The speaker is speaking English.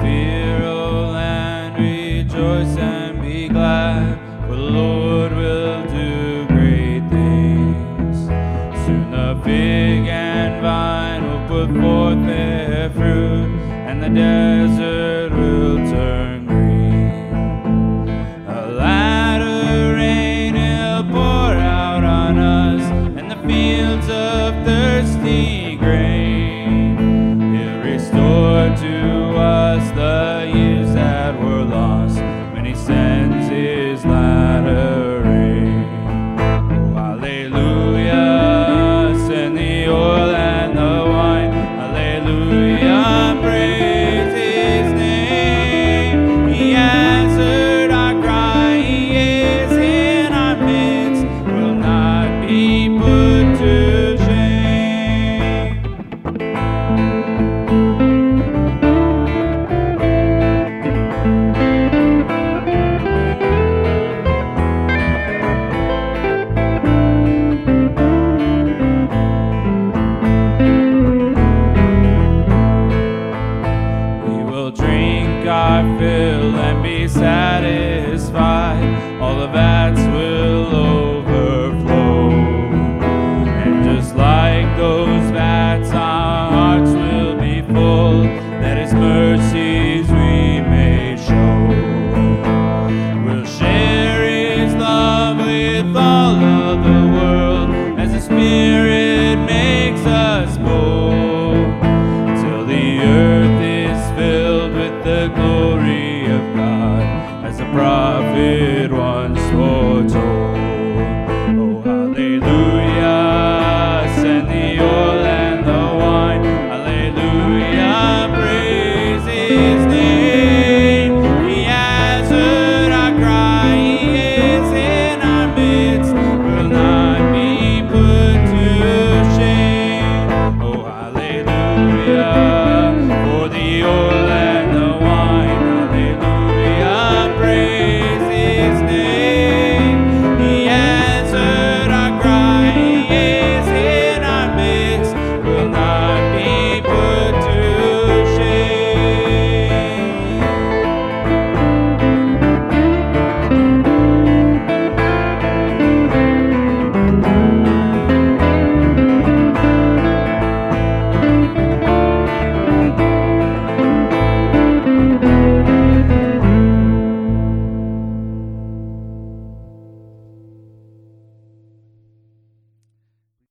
fear, O land, rejoice and be glad, for the Lord will do great things. Soon the fig and vine will put forth their fruit, and the desert will turn. satisfied, all the vats will overflow. And just like those Hallelujah.